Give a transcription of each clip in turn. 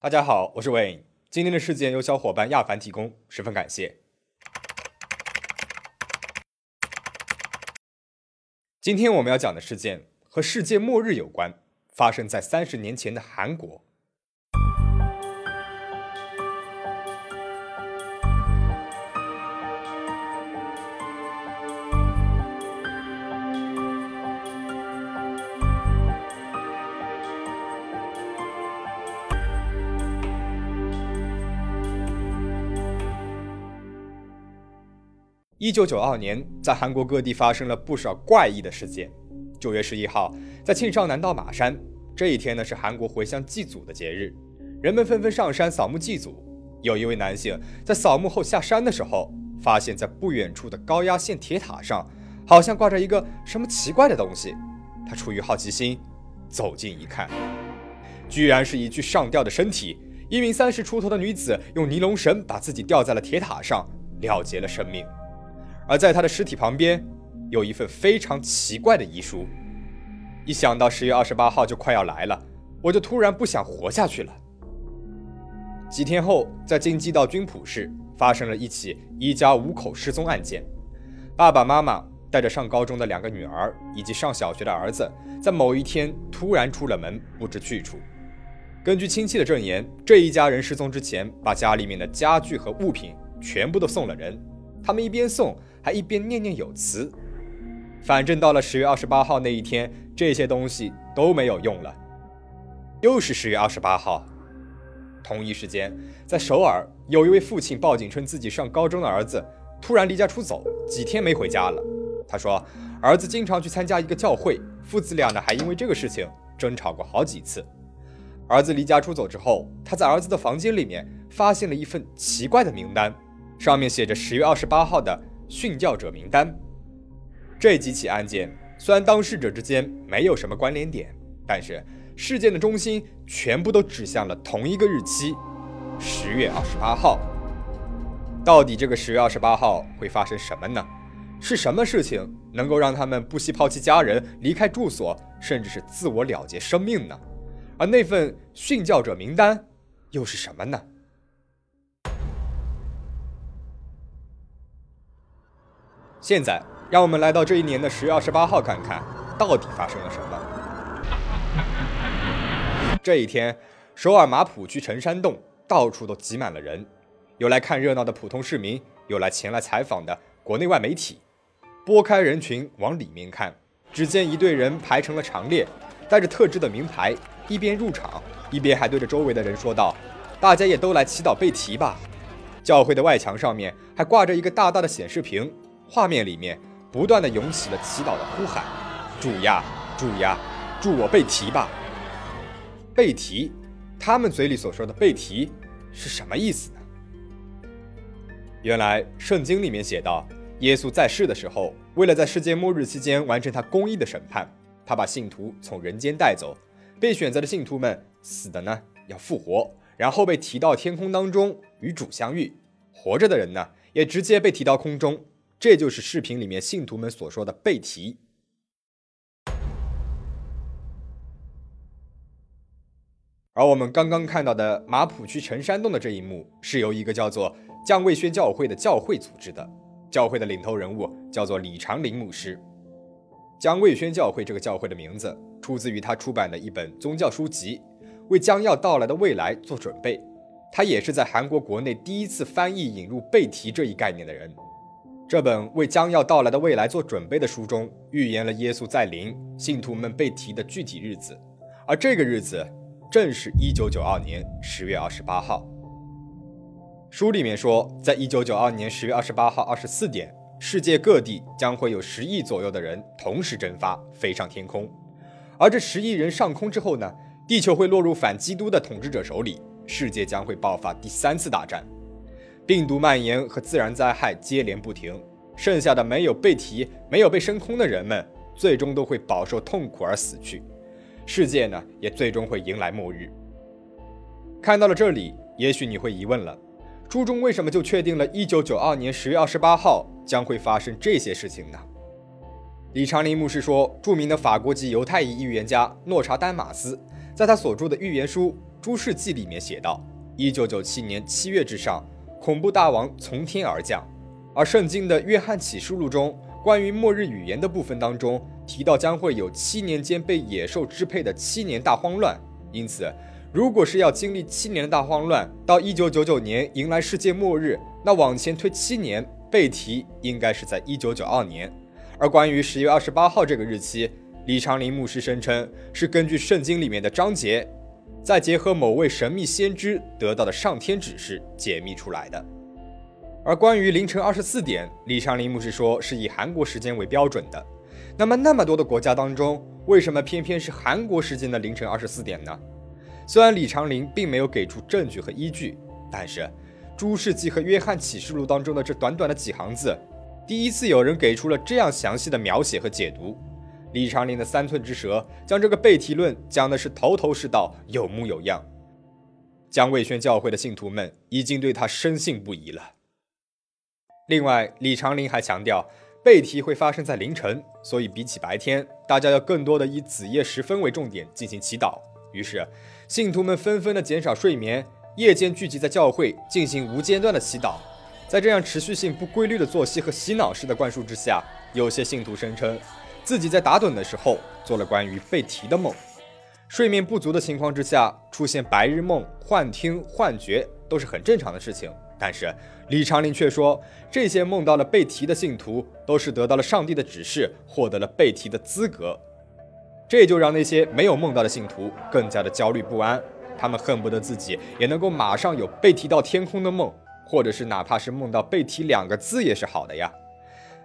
大家好，我是 Wayne。今天的事件由小伙伴亚凡提供，十分感谢。今天我们要讲的事件和世界末日有关，发生在三十年前的韩国。一九九二年，在韩国各地发生了不少怪异的事件。九月十一号，在庆尚南道马山，这一天呢是韩国回乡祭祖的节日，人们纷纷上山扫墓祭祖。有一位男性在扫墓后下山的时候，发现，在不远处的高压线铁塔上，好像挂着一个什么奇怪的东西。他出于好奇心，走近一看，居然是一具上吊的身体。一名三十出头的女子用尼龙绳把自己吊在了铁塔上，了结了生命。而在他的尸体旁边，有一份非常奇怪的遗书。一想到十月二十八号就快要来了，我就突然不想活下去了。几天后，在京畿道军浦市发生了一起一家五口失踪案件。爸爸妈妈带着上高中的两个女儿以及上小学的儿子，在某一天突然出了门，不知去处。根据亲戚的证言，这一家人失踪之前，把家里面的家具和物品全部都送了人。他们一边送。还一边念念有词，反正到了十月二十八号那一天，这些东西都没有用了。又是十月二十八号，同一时间，在首尔，有一位父亲报警称自己上高中的儿子突然离家出走，几天没回家了。他说，儿子经常去参加一个教会，父子俩呢还因为这个事情争吵过好几次。儿子离家出走之后，他在儿子的房间里面发现了一份奇怪的名单，上面写着十月二十八号的。殉教者名单，这几起案件虽然当事者之间没有什么关联点，但是事件的中心全部都指向了同一个日期——十月二十八号。到底这个十月二十八号会发生什么呢？是什么事情能够让他们不惜抛弃家人、离开住所，甚至是自我了结生命呢？而那份殉教者名单又是什么呢？现在，让我们来到这一年的十月二十八号，看看到底发生了什么。这一天，首尔马浦区成山洞到处都挤满了人，有来看热闹的普通市民，有来前来采访的国内外媒体。拨开人群往里面看，只见一队人排成了长列，带着特制的名牌，一边入场，一边还对着周围的人说道：“大家也都来祈祷背题吧。”教会的外墙上面还挂着一个大大的显示屏。画面里面不断的涌起了祈祷的呼喊：“主呀，主呀，助我背题吧！”背题，他们嘴里所说的背题是什么意思呢？原来圣经里面写道，耶稣在世的时候，为了在世界末日期间完成他公义的审判，他把信徒从人间带走，被选择的信徒们死的呢要复活，然后被提到天空当中与主相遇；活着的人呢也直接被提到空中。这就是视频里面信徒们所说的背题。而我们刚刚看到的马浦区陈山洞的这一幕，是由一个叫做降卫宣教会的教会组织的。教会的领头人物叫做李长林牧师。降卫宣教会这个教会的名字出自于他出版的一本宗教书籍，为将要到来的未来做准备。他也是在韩国国内第一次翻译引入背题这一概念的人。这本为将要到来的未来做准备的书中，预言了耶稣在临、信徒们被提的具体日子，而这个日子正是一九九二年十月二十八号。书里面说，在一九九二年十月二十八号二十四点，世界各地将会有十亿左右的人同时蒸发，飞上天空。而这十亿人上空之后呢，地球会落入反基督的统治者手里，世界将会爆发第三次大战。病毒蔓延和自然灾害接连不停，剩下的没有被提、没有被升空的人们，最终都会饱受痛苦而死去。世界呢，也最终会迎来末日。看到了这里，也许你会疑问了：书中为什么就确定了1992年10月28号将会发生这些事情呢？李长林牧师说，著名的法国籍犹太裔预言家诺查丹马斯，在他所著的预言书《诸世纪》里面写道：“一九九七年七月之上，恐怖大王从天而降。”而圣经的《约翰启示录》中关于末日语言的部分当中提到，将会有七年间被野兽支配的七年大慌乱。因此，如果是要经历七年的大慌乱，到一九九九年迎来世界末日，那往前推七年，被提应该是在一九九二年。而关于十月二十八号这个日期，李长林牧师声称是根据圣经里面的章节，再结合某位神秘先知得到的上天指示解密出来的。而关于凌晨二十四点，李长林牧师说是以韩国时间为标准的。那么那么多的国家当中，为什么偏偏是韩国时间的凌晨二十四点呢？虽然李长林并没有给出证据和依据，但是《诸世纪》和《约翰启示录》当中的这短短的几行字，第一次有人给出了这样详细的描写和解读。李长林的三寸之舌将这个背题论讲的是头头是道、有模有样，江卫轩教会的信徒们已经对他深信不疑了。另外，李长林还强调，背题会发生在凌晨，所以比起白天，大家要更多的以子夜时分为重点进行祈祷。于是，信徒们纷纷的减少睡眠，夜间聚集在教会进行无间断的祈祷。在这样持续性不规律的作息和洗脑式的灌输之下，有些信徒声称。自己在打盹的时候做了关于被提的梦，睡眠不足的情况之下出现白日梦、幻听、幻觉都是很正常的事情。但是李长林却说，这些梦到了被提的信徒都是得到了上帝的指示，获得了被提的资格。这就让那些没有梦到的信徒更加的焦虑不安，他们恨不得自己也能够马上有被提到天空的梦，或者是哪怕是梦到被提两个字也是好的呀。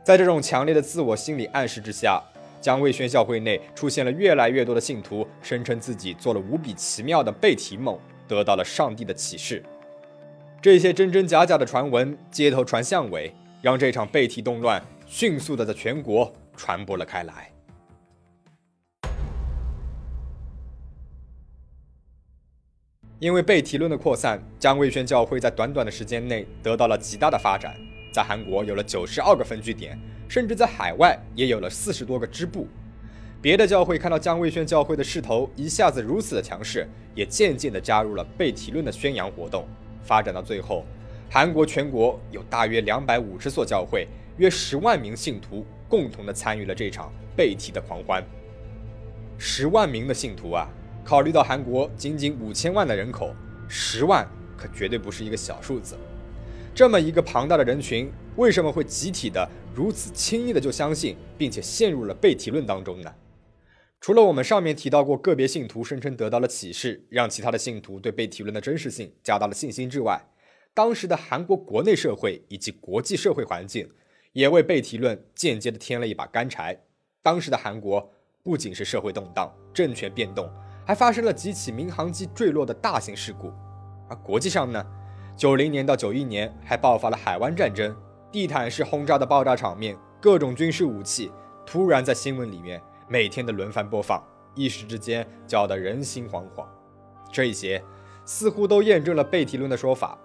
在这种强烈的自我心理暗示之下。江卫轩教会内出现了越来越多的信徒，声称自己做了无比奇妙的背题梦，得到了上帝的启示。这些真真假假的传闻街头传巷尾，让这场背题动乱迅速的在全国传播了开来。因为背题论的扩散，江卫轩教会在短短的时间内得到了极大的发展，在韩国有了九十二个分据点。甚至在海外也有了四十多个支部，别的教会看到姜卫轩教会的势头一下子如此的强势，也渐渐地加入了被提论的宣扬活动。发展到最后，韩国全国有大约两百五十所教会，约十万名信徒共同的参与了这场被提的狂欢。十万名的信徒啊，考虑到韩国仅仅五千万的人口，十万可绝对不是一个小数字。这么一个庞大的人群，为什么会集体的如此轻易的就相信，并且陷入了被提论当中呢？除了我们上面提到过个别信徒声称得到了启示，让其他的信徒对被提论的真实性加大了信心之外，当时的韩国国内社会以及国际社会环境也为被提论间接的添了一把干柴。当时的韩国不仅是社会动荡、政权变动，还发生了几起民航机坠落的大型事故，而国际上呢？九零年到九一年还爆发了海湾战争，地毯式轰炸的爆炸场面，各种军事武器突然在新闻里面每天的轮番播放，一时之间叫得人心惶惶。这一些似乎都验证了背题论的说法。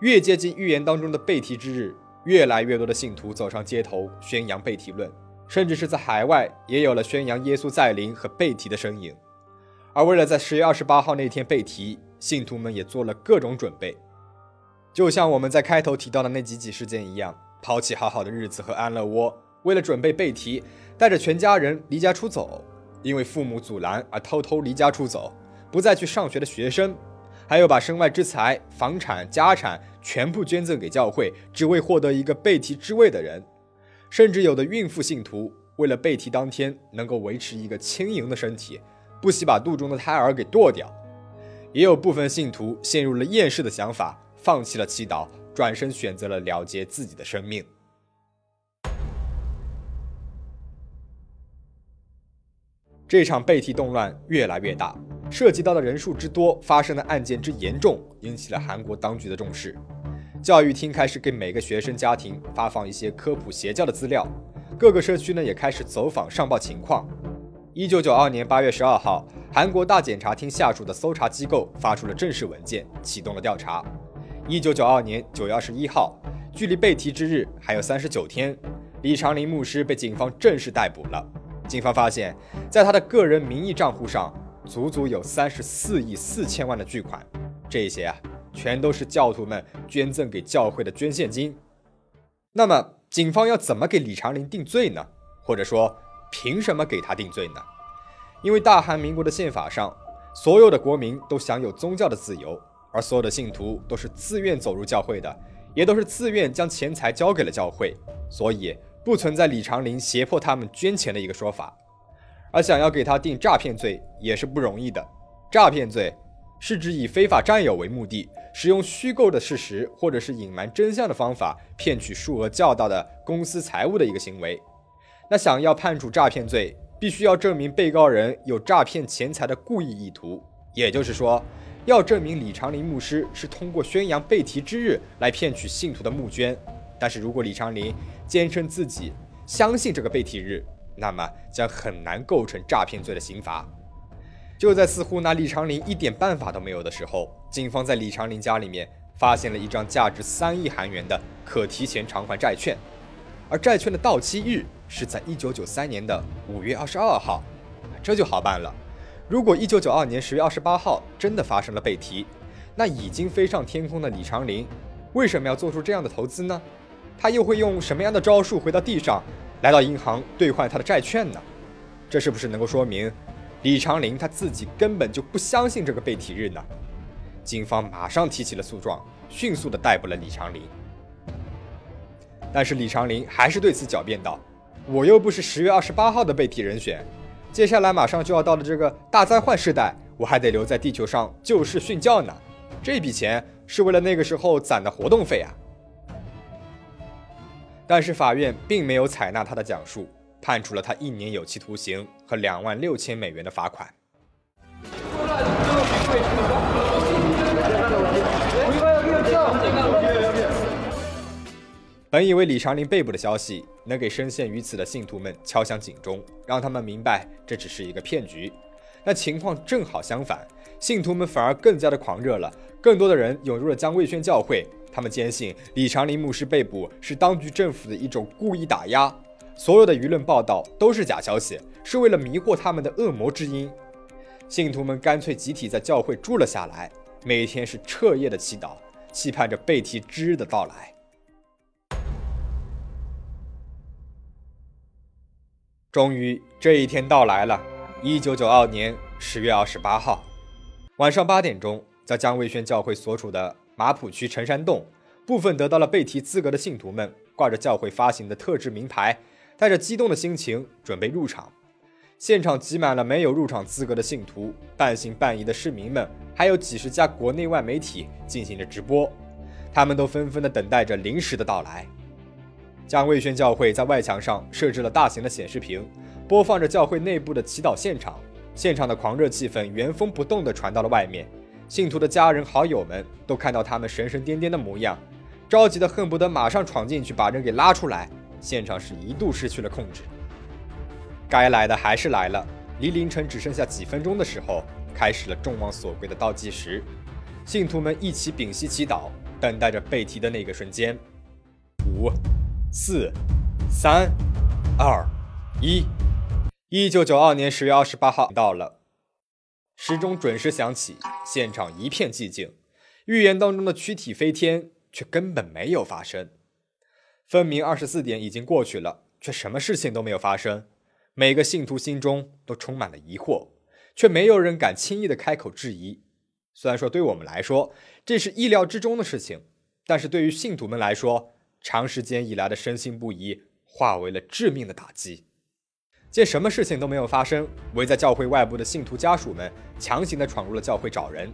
越接近预言当中的背题之日，越来越多的信徒走上街头宣扬背题论，甚至是在海外也有了宣扬耶稣再临和背题的身影。而为了在十月二十八号那天背题，信徒们也做了各种准备。就像我们在开头提到的那几起事件一样，抛弃好好的日子和安乐窝，为了准备背题，带着全家人离家出走，因为父母阻拦而偷偷离家出走，不再去上学的学生，还有把身外之财、房产、家产全部捐赠给教会，只为获得一个背题之位的人，甚至有的孕妇信徒，为了背题当天能够维持一个轻盈的身体，不惜把肚中的胎儿给剁掉，也有部分信徒陷入了厌世的想法。放弃了祈祷，转身选择了了结自己的生命。这场背题动乱越来越大，涉及到的人数之多，发生的案件之严重，引起了韩国当局的重视。教育厅开始给每个学生家庭发放一些科普邪教的资料，各个社区呢也开始走访上报情况。一九九二年八月十二号，韩国大检察厅下属的搜查机构发出了正式文件，启动了调查。一九九二年九月二十一号，距离被提之日还有三十九天，李长林牧师被警方正式逮捕了。警方发现，在他的个人名义账户上足足有三十四亿四千万的巨款，这些啊，全都是教徒们捐赠给教会的捐献金。那么，警方要怎么给李长林定罪呢？或者说，凭什么给他定罪呢？因为大韩民国的宪法上，所有的国民都享有宗教的自由，而所有的信徒都是自愿走入教会的，也都是自愿将钱财交给了教会，所以不存在李长林胁迫他们捐钱的一个说法。而想要给他定诈骗罪也是不容易的。诈骗罪是指以非法占有为目的，使用虚构的事实或者是隐瞒真相的方法，骗取数额较大的公司财物的一个行为。那想要判处诈骗罪，必须要证明被告人有诈骗钱财的故意意图，也就是说，要证明李长林牧师是通过宣扬被提之日来骗取信徒的募捐。但是如果李长林坚称自己相信这个被提日，那么将很难构成诈骗罪的刑罚。就在似乎拿李长林一点办法都没有的时候，警方在李长林家里面发现了一张价值三亿韩元的可提前偿还债券，而债券的到期日是在一九九三年的五月二十二号，这就好办了。如果一九九二年十月二十八号真的发生了被提，那已经飞上天空的李长林为什么要做出这样的投资呢？他又会用什么样的招数回到地上？来到银行兑换他的债券呢？这是不是能够说明李长林他自己根本就不相信这个被提日呢？警方马上提起了诉状，迅速的逮捕了李长林。但是李长林还是对此狡辩道：“我又不是十月二十八号的被提人选，接下来马上就要到了这个大灾患时代，我还得留在地球上救世训教呢。这笔钱是为了那个时候攒的活动费啊。”但是法院并没有采纳他的讲述，判处了他一年有期徒刑和两万六千美元的罚款。本以为李长林被捕的消息能给深陷于此的信徒们敲响警钟，让他们明白这只是一个骗局，但情况正好相反，信徒们反而更加的狂热了，更多的人涌入了江卫轩教会。他们坚信李长林牧师被捕是当局政府的一种故意打压，所有的舆论报道都是假消息，是为了迷惑他们的恶魔之音。信徒们干脆集体在教会住了下来，每天是彻夜的祈祷，期盼着被提之日的到来。终于，这一天到来了。一九九二年十月二十八号晚上八点钟，在江卫轩教会所处的。马浦区陈山洞，部分得到了被提资格的信徒们，挂着教会发行的特制名牌，带着激动的心情准备入场。现场挤满了没有入场资格的信徒、半信半疑的市民们，还有几十家国内外媒体进行着直播，他们都纷纷的等待着临时的到来。将卫宣教会在外墙上设置了大型的显示屏，播放着教会内部的祈祷现场，现场的狂热气氛原封不动地传到了外面。信徒的家人好友们都看到他们神神颠颠的模样，着急的恨不得马上闯进去把人给拉出来。现场是一度失去了控制。该来的还是来了，离凌晨只剩下几分钟的时候，开始了众望所归的倒计时。信徒们一起屏息祈祷，等待着被提的那个瞬间。五、四、三、二、一。一九九二年十月二十八号到了。时钟准时响起，现场一片寂静。预言当中的躯体飞天，却根本没有发生。分明二十四点已经过去了，却什么事情都没有发生。每个信徒心中都充满了疑惑，却没有人敢轻易的开口质疑。虽然说对我们来说这是意料之中的事情，但是对于信徒们来说，长时间以来的深信不疑化为了致命的打击。见什么事情都没有发生，围在教会外部的信徒家属们强行的闯入了教会找人，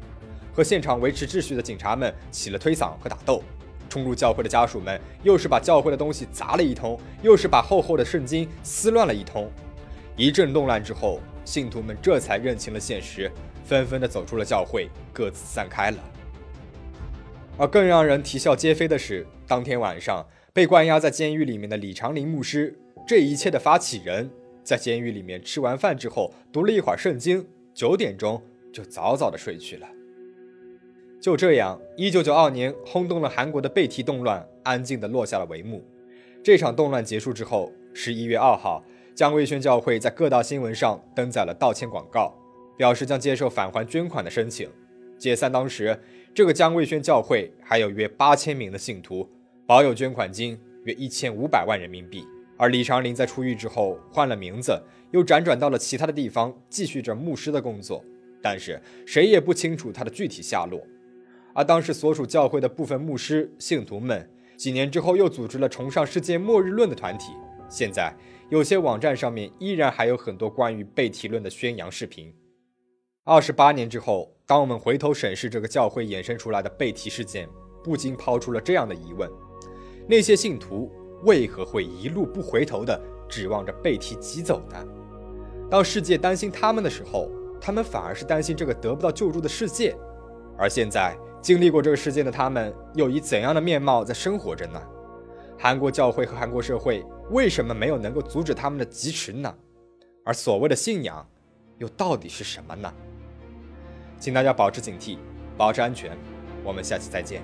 和现场维持秩序的警察们起了推搡和打斗。冲入教会的家属们又是把教会的东西砸了一通，又是把厚厚的圣经撕乱了一通。一阵动乱之后，信徒们这才认清了现实，纷纷的走出了教会，各自散开了。而更让人啼笑皆非的是，当天晚上被关押在监狱里面的李长林牧师，这一切的发起人。在监狱里面吃完饭之后，读了一会儿圣经，九点钟就早早的睡去了。就这样，一九九二年轰动了韩国的被提动乱安静的落下了帷幕。这场动乱结束之后，十一月二号，江卫轩教会在各大新闻上登载了道歉广告，表示将接受返还捐款的申请。解散当时，这个江卫轩教会还有约八千名的信徒，保有捐款金约一千五百万人民币。而李长林在出狱之后换了名字，又辗转到了其他的地方，继续着牧师的工作。但是谁也不清楚他的具体下落。而当时所属教会的部分牧师信徒们，几年之后又组织了崇尚世界末日论的团体。现在有些网站上面依然还有很多关于被提论的宣扬视频。二十八年之后，当我们回头审视这个教会衍生出来的被提事件，不禁抛出了这样的疑问：那些信徒为何会一路不回头的指望着被提挤走呢？当世界担心他们的时候，他们反而是担心这个得不到救助的世界。而现在经历过这个事件的他们，又以怎样的面貌在生活着呢？韩国教会和韩国社会为什么没有能够阻止他们的疾驰呢？而所谓的信仰，又到底是什么呢？请大家保持警惕，保持安全。我们下期再见。